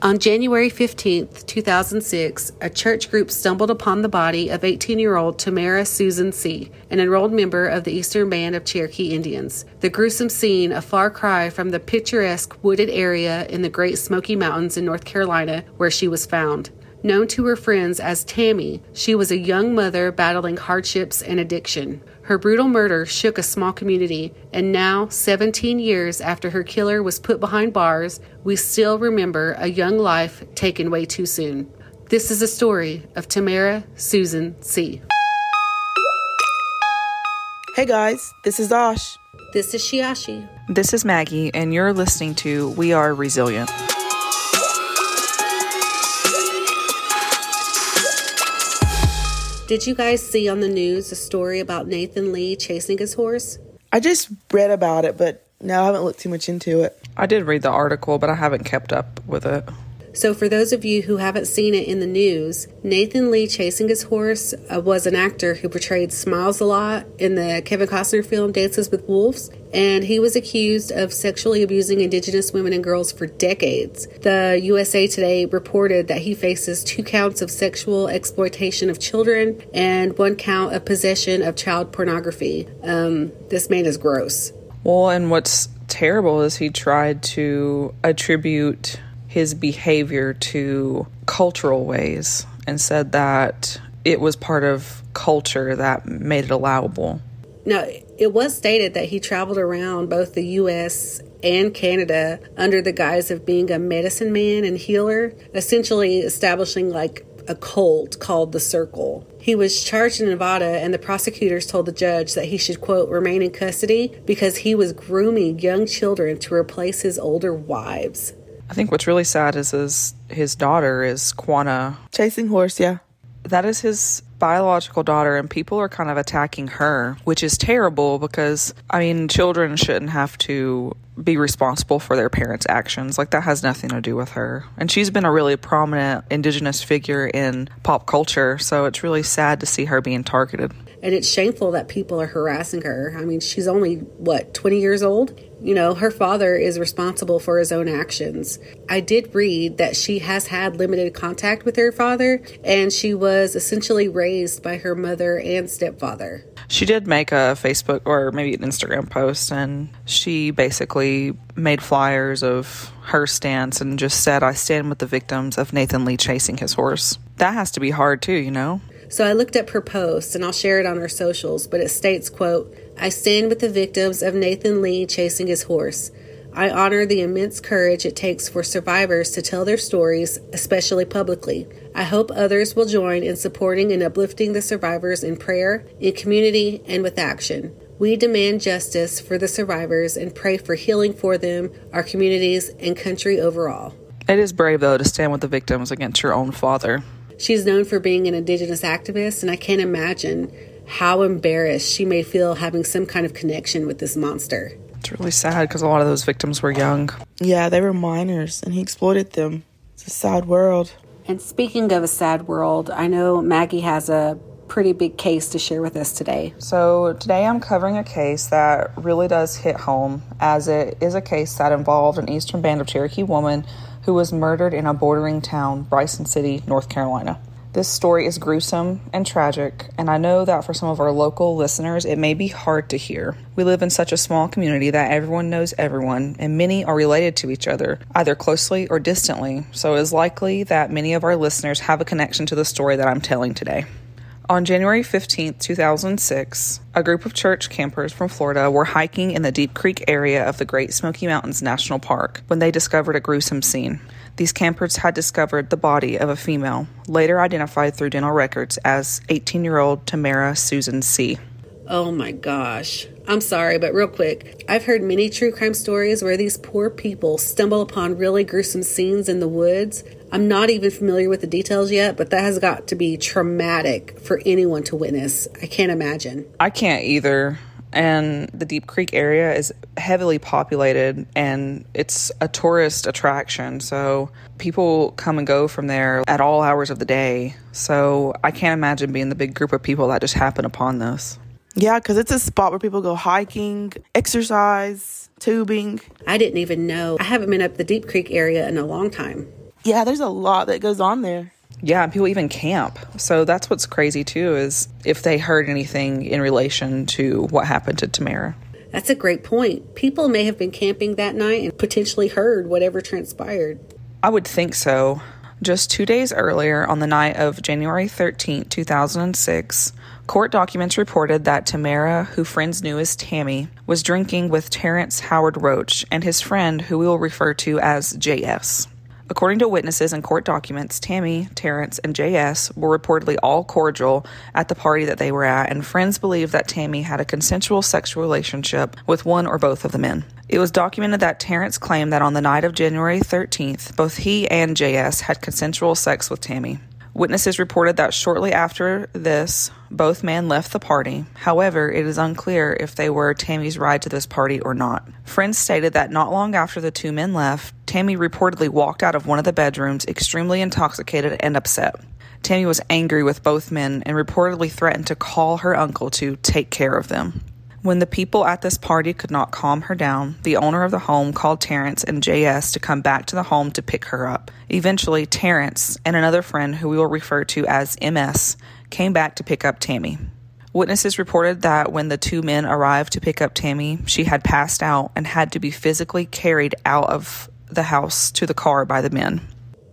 On January 15, 2006, a church group stumbled upon the body of 18 year old Tamara Susan C., an enrolled member of the Eastern Band of Cherokee Indians. The gruesome scene, a far cry from the picturesque wooded area in the Great Smoky Mountains in North Carolina where she was found. Known to her friends as Tammy, she was a young mother battling hardships and addiction. Her brutal murder shook a small community, and now, 17 years after her killer was put behind bars, we still remember a young life taken way too soon. This is a story of Tamara Susan C. Hey guys, this is Ash. This is Shiashi. This is Maggie, and you're listening to We Are Resilient. Did you guys see on the news a story about Nathan Lee Chasing His Horse? I just read about it, but no, I haven't looked too much into it. I did read the article, but I haven't kept up with it. So, for those of you who haven't seen it in the news, Nathan Lee Chasing His Horse uh, was an actor who portrayed Smiles a lot in the Kevin Costner film Dances with Wolves, and he was accused of sexually abusing Indigenous women and girls for decades. The USA Today reported that he faces two counts of sexual exploitation of children and one count of possession of child pornography. Um, this man is gross. Well, and what's terrible is he tried to attribute his behavior to cultural ways and said that it was part of culture that made it allowable. Now, it was stated that he traveled around both the U.S. and Canada under the guise of being a medicine man and healer, essentially establishing like a cult called the Circle. He was charged in Nevada, and the prosecutors told the judge that he should, quote, remain in custody because he was grooming young children to replace his older wives. I think what's really sad is his his daughter is Quannah. Chasing horse, yeah. That is his biological daughter, and people are kind of attacking her, which is terrible because, I mean, children shouldn't have to be responsible for their parents' actions. Like, that has nothing to do with her. And she's been a really prominent Indigenous figure in pop culture, so it's really sad to see her being targeted. And it's shameful that people are harassing her. I mean, she's only, what, 20 years old? You know, her father is responsible for his own actions. I did read that she has had limited contact with her father, and she was essentially raised by her mother and stepfather. She did make a Facebook or maybe an Instagram post, and she basically made flyers of her stance and just said, I stand with the victims of Nathan Lee Chasing His Horse. That has to be hard too, you know? So I looked up her post and I'll share it on our socials, but it states, quote, I stand with the victims of Nathan Lee Chasing His Horse. I honor the immense courage it takes for survivors to tell their stories, especially publicly. I hope others will join in supporting and uplifting the survivors in prayer, in community, and with action. We demand justice for the survivors and pray for healing for them, our communities, and country overall. It is brave, though, to stand with the victims against your own father. She's known for being an Indigenous activist, and I can't imagine how embarrassed she may feel having some kind of connection with this monster. It's really sad because a lot of those victims were young. Yeah, they were minors and he exploited them. It's a sad world. And speaking of a sad world, I know Maggie has a pretty big case to share with us today. So, today I'm covering a case that really does hit home, as it is a case that involved an Eastern Band of Cherokee woman who was murdered in a bordering town, Bryson City, North Carolina. This story is gruesome and tragic, and I know that for some of our local listeners, it may be hard to hear. We live in such a small community that everyone knows everyone, and many are related to each other, either closely or distantly, so it is likely that many of our listeners have a connection to the story that I'm telling today. On January 15, 2006, a group of church campers from Florida were hiking in the Deep Creek area of the Great Smoky Mountains National Park when they discovered a gruesome scene. These campers had discovered the body of a female, later identified through dental records as 18 year old Tamara Susan C. Oh my gosh. I'm sorry, but real quick, I've heard many true crime stories where these poor people stumble upon really gruesome scenes in the woods. I'm not even familiar with the details yet, but that has got to be traumatic for anyone to witness. I can't imagine. I can't either and the Deep Creek area is heavily populated and it's a tourist attraction. So people come and go from there at all hours of the day. So I can't imagine being the big group of people that just happen upon this. Yeah, because it's a spot where people go hiking, exercise, tubing. I didn't even know. I haven't been up the Deep Creek area in a long time. Yeah, there's a lot that goes on there. Yeah, people even camp. So that's what's crazy too is if they heard anything in relation to what happened to Tamara. That's a great point. People may have been camping that night and potentially heard whatever transpired. I would think so. Just two days earlier, on the night of January 13, 2006, court documents reported that Tamara, who friends knew as Tammy, was drinking with Terrence Howard Roach and his friend, who we will refer to as JS. According to witnesses and court documents, Tammy, Terrence, and JS were reportedly all cordial at the party that they were at, and friends believe that Tammy had a consensual sexual relationship with one or both of the men. It was documented that Terrence claimed that on the night of January 13th, both he and JS had consensual sex with Tammy. Witnesses reported that shortly after this, both men left the party. However, it is unclear if they were Tammy's ride to this party or not. Friends stated that not long after the two men left, Tammy reportedly walked out of one of the bedrooms extremely intoxicated and upset. Tammy was angry with both men and reportedly threatened to call her uncle to take care of them. When the people at this party could not calm her down, the owner of the home called Terrence and JS to come back to the home to pick her up. Eventually, Terrence and another friend, who we will refer to as MS, came back to pick up Tammy. Witnesses reported that when the two men arrived to pick up Tammy, she had passed out and had to be physically carried out of the house to the car by the men.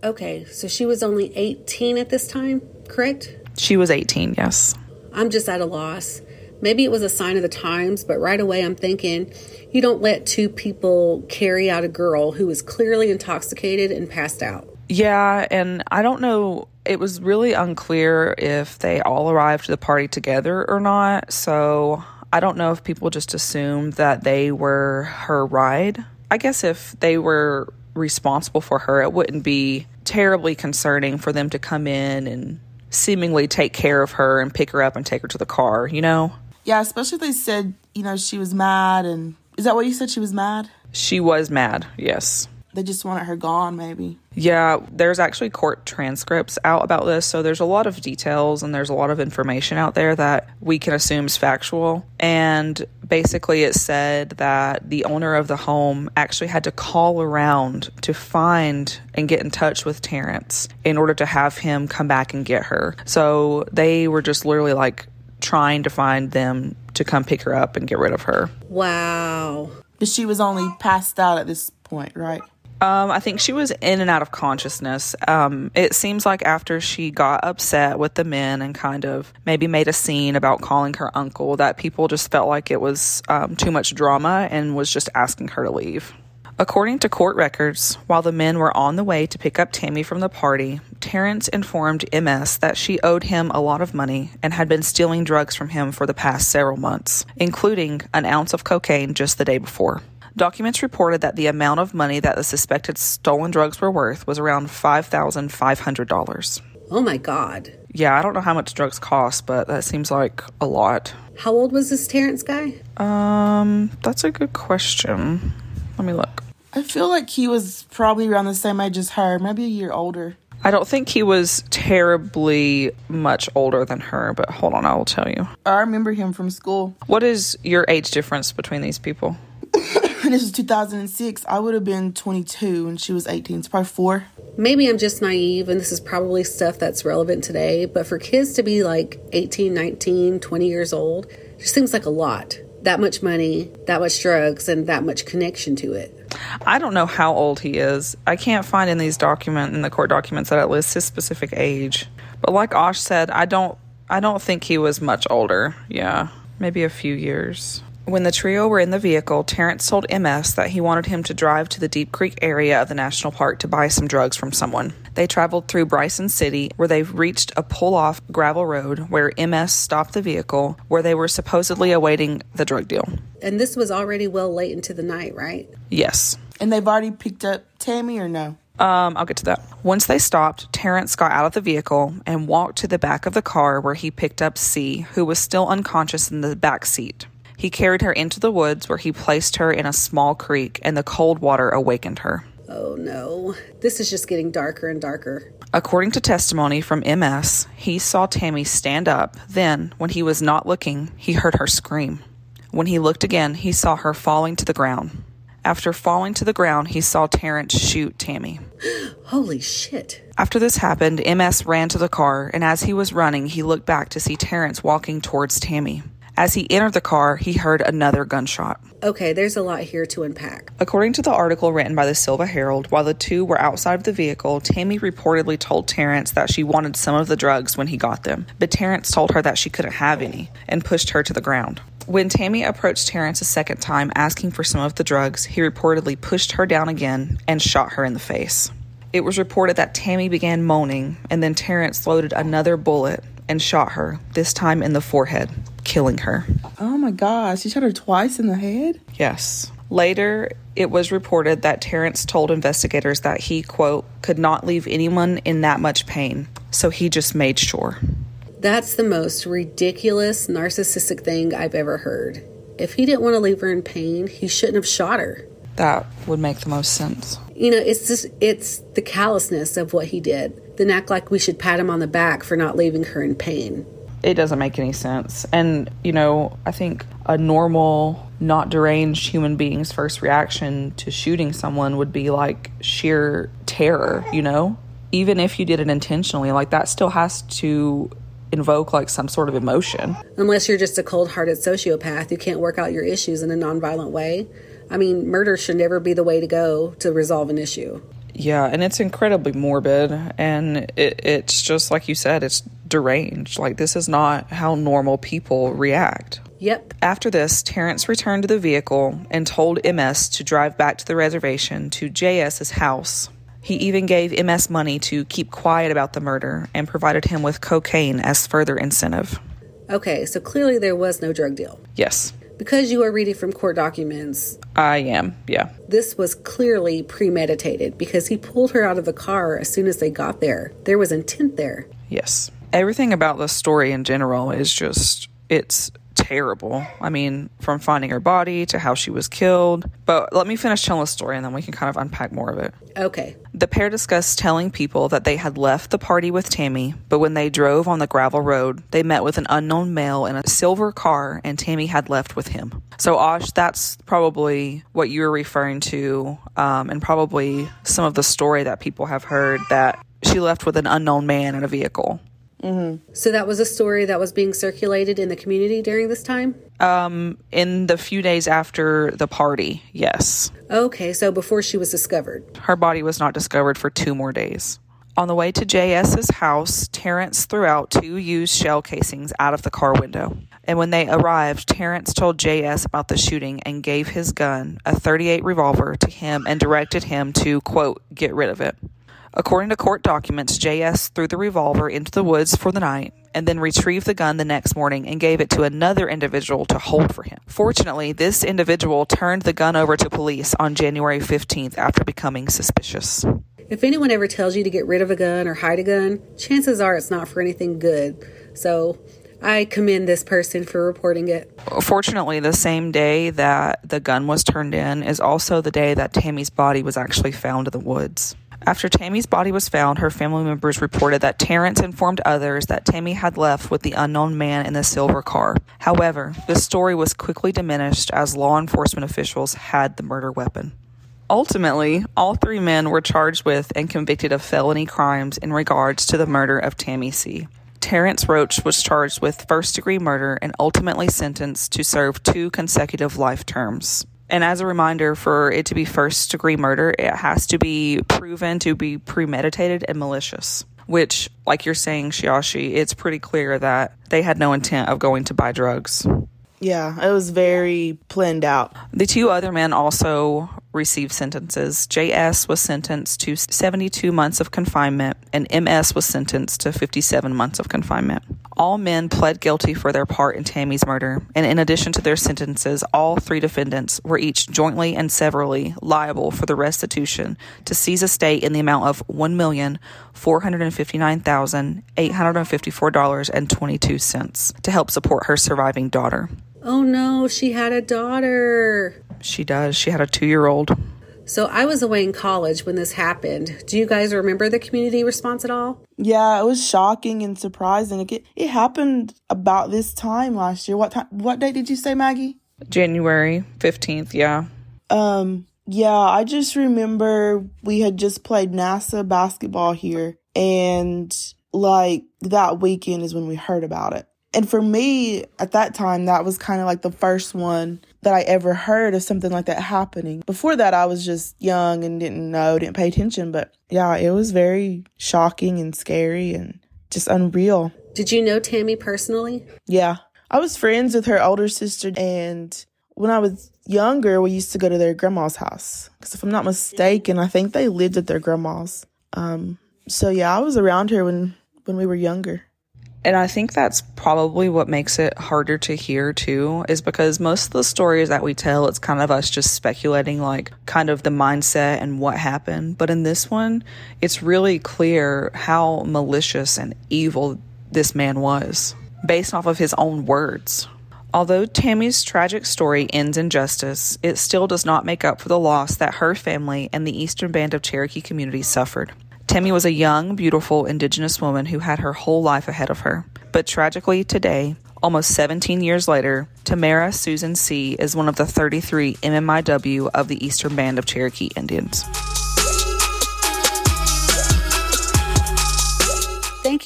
Okay, so she was only 18 at this time, correct? She was 18, yes. I'm just at a loss. Maybe it was a sign of the times, but right away I'm thinking you don't let two people carry out a girl who is clearly intoxicated and passed out. Yeah, and I don't know. It was really unclear if they all arrived to the party together or not. So I don't know if people just assumed that they were her ride. I guess if they were responsible for her, it wouldn't be terribly concerning for them to come in and seemingly take care of her and pick her up and take her to the car, you know? Yeah, especially if they said, you know, she was mad and is that what you said? She was mad? She was mad, yes. They just wanted her gone, maybe. Yeah, there's actually court transcripts out about this, so there's a lot of details and there's a lot of information out there that we can assume is factual. And basically, it said that the owner of the home actually had to call around to find and get in touch with Terrence in order to have him come back and get her. So they were just literally like trying to find them to come pick her up and get rid of her. Wow. But she was only passed out at this point, right? Um, I think she was in and out of consciousness. Um, it seems like after she got upset with the men and kind of maybe made a scene about calling her uncle, that people just felt like it was um, too much drama and was just asking her to leave. According to court records, while the men were on the way to pick up Tammy from the party, Terrence informed MS that she owed him a lot of money and had been stealing drugs from him for the past several months, including an ounce of cocaine just the day before. Documents reported that the amount of money that the suspected stolen drugs were worth was around $5,500. Oh my God. Yeah, I don't know how much drugs cost, but that seems like a lot. How old was this Terrence guy? Um, that's a good question. Let me look. I feel like he was probably around the same age as her, maybe a year older. I don't think he was terribly much older than her, but hold on, I will tell you. I remember him from school. What is your age difference between these people? And this was 2006. I would have been 22 and she was 18. It's probably four. Maybe I'm just naive and this is probably stuff that's relevant today, but for kids to be like 18, 19, 20 years old, just seems like a lot. That much money, that much drugs, and that much connection to it. I don't know how old he is. I can't find in these document in the court documents that it lists his specific age. But like Osh said, I don't I don't think he was much older. Yeah, maybe a few years. When the trio were in the vehicle, Terrence told MS that he wanted him to drive to the Deep Creek area of the national park to buy some drugs from someone. They traveled through Bryson City, where they reached a pull off gravel road where MS stopped the vehicle, where they were supposedly awaiting the drug deal. And this was already well late into the night, right? Yes. And they've already picked up Tammy or no? Um, I'll get to that. Once they stopped, Terrence got out of the vehicle and walked to the back of the car where he picked up C, who was still unconscious in the back seat. He carried her into the woods where he placed her in a small creek, and the cold water awakened her. Oh no. This is just getting darker and darker. According to testimony from MS, he saw Tammy stand up. Then, when he was not looking, he heard her scream. When he looked again, he saw her falling to the ground. After falling to the ground, he saw Terrence shoot Tammy. Holy shit. After this happened, MS ran to the car, and as he was running, he looked back to see Terrence walking towards Tammy. As he entered the car, he heard another gunshot. Okay, there's a lot here to unpack. According to the article written by the Sylva Herald, while the two were outside of the vehicle, Tammy reportedly told Terrence that she wanted some of the drugs when he got them, but Terrence told her that she couldn't have any and pushed her to the ground. When Tammy approached Terrence a second time asking for some of the drugs, he reportedly pushed her down again and shot her in the face. It was reported that Tammy began moaning, and then Terrence loaded another bullet and shot her, this time in the forehead, killing her. Oh my gosh, he shot her twice in the head? Yes. Later, it was reported that Terrence told investigators that he, quote, could not leave anyone in that much pain, so he just made sure. That's the most ridiculous, narcissistic thing I've ever heard. If he didn't want to leave her in pain, he shouldn't have shot her. That would make the most sense. You know, it's just, it's the callousness of what he did. Then act like we should pat him on the back for not leaving her in pain. It doesn't make any sense. And, you know, I think a normal, not deranged human being's first reaction to shooting someone would be like sheer terror, you know? Even if you did it intentionally, like that still has to invoke like some sort of emotion. Unless you're just a cold hearted sociopath who can't work out your issues in a nonviolent way. I mean, murder should never be the way to go to resolve an issue. Yeah, and it's incredibly morbid, and it, it's just like you said, it's deranged. Like, this is not how normal people react. Yep. After this, Terrence returned to the vehicle and told MS to drive back to the reservation to JS's house. He even gave MS money to keep quiet about the murder and provided him with cocaine as further incentive. Okay, so clearly there was no drug deal. Yes, Because you are reading from court documents, I am. Yeah. this was clearly premeditated because he pulled her out of the car as soon as they got there. There was intent there. Yes. Everything about the story in general is just, it's terrible. I mean, from finding her body to how she was killed. But let me finish telling the story and then we can kind of unpack more of it. Okay. The pair discussed telling people that they had left the party with Tammy, but when they drove on the gravel road, they met with an unknown male in a silver car and Tammy had left with him. So, Osh, that's probably what you were referring to, um, and probably some of the story that people have heard that she left with an unknown man in a vehicle. Mm-hmm. So that was a story that was being circulated in the community during this time? Um, in the few days after the party, yes. Okay, so before she was discovered. Her body was not discovered for two more days. On the way to JS's house, Terrence threw out two used shell casings out of the car window. And when they arrived, Terrence told JS about the shooting and gave his gun, a 38 revolver, to him and directed him to, quote, get rid of it. According to court documents, JS threw the revolver into the woods for the night and then retrieved the gun the next morning and gave it to another individual to hold for him. Fortunately, this individual turned the gun over to police on January 15th after becoming suspicious. If anyone ever tells you to get rid of a gun or hide a gun, chances are it's not for anything good. So I commend this person for reporting it. Fortunately, the same day that the gun was turned in is also the day that Tammy's body was actually found in the woods. After Tammy's body was found, her family members reported that Terrence informed others that Tammy had left with the unknown man in the silver car. However, this story was quickly diminished as law enforcement officials had the murder weapon. Ultimately, all three men were charged with and convicted of felony crimes in regards to the murder of Tammy C. Terrence Roach was charged with first degree murder and ultimately sentenced to serve two consecutive life terms. And as a reminder, for it to be first degree murder, it has to be proven to be premeditated and malicious. Which, like you're saying, Shiashi, it's pretty clear that they had no intent of going to buy drugs. Yeah, it was very planned out. The two other men also received sentences. JS was sentenced to 72 months of confinement, and MS was sentenced to 57 months of confinement. All men pled guilty for their part in Tammy's murder, and in addition to their sentences, all three defendants were each jointly and severally liable for the restitution to seize estate in the amount of $1,459,854.22 to help support her surviving daughter. Oh no, she had a daughter. She does. She had a two year old. So I was away in college when this happened. Do you guys remember the community response at all? Yeah, it was shocking and surprising. It, it happened about this time last year. What time? What date did you say, Maggie? January 15th, yeah. Um, Yeah, I just remember we had just played NASA basketball here, and like that weekend is when we heard about it. And for me, at that time, that was kind of like the first one that I ever heard of something like that happening. Before that, I was just young and didn't know, didn't pay attention. But yeah, it was very shocking and scary and just unreal. Did you know Tammy personally? Yeah. I was friends with her older sister, and when I was younger, we used to go to their grandma's house. Because if I'm not mistaken, I think they lived at their grandma's. Um, so yeah, I was around her when when we were younger. And I think that's probably what makes it harder to hear too, is because most of the stories that we tell, it's kind of us just speculating, like kind of the mindset and what happened. But in this one, it's really clear how malicious and evil this man was, based off of his own words. Although Tammy's tragic story ends in justice, it still does not make up for the loss that her family and the Eastern Band of Cherokee community suffered. Tammy was a young, beautiful Indigenous woman who had her whole life ahead of her. But tragically, today, almost 17 years later, Tamara Susan C. is one of the 33 MMIW of the Eastern Band of Cherokee Indians.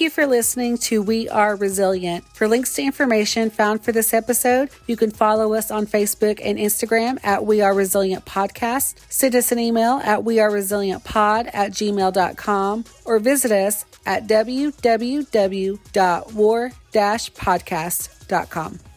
Thank you for listening to We Are Resilient. For links to information found for this episode, you can follow us on Facebook and Instagram at We Are Resilient Podcast. Send us an email at We Are Resilient Pod at gmail.com or visit us at www.war-podcast.com.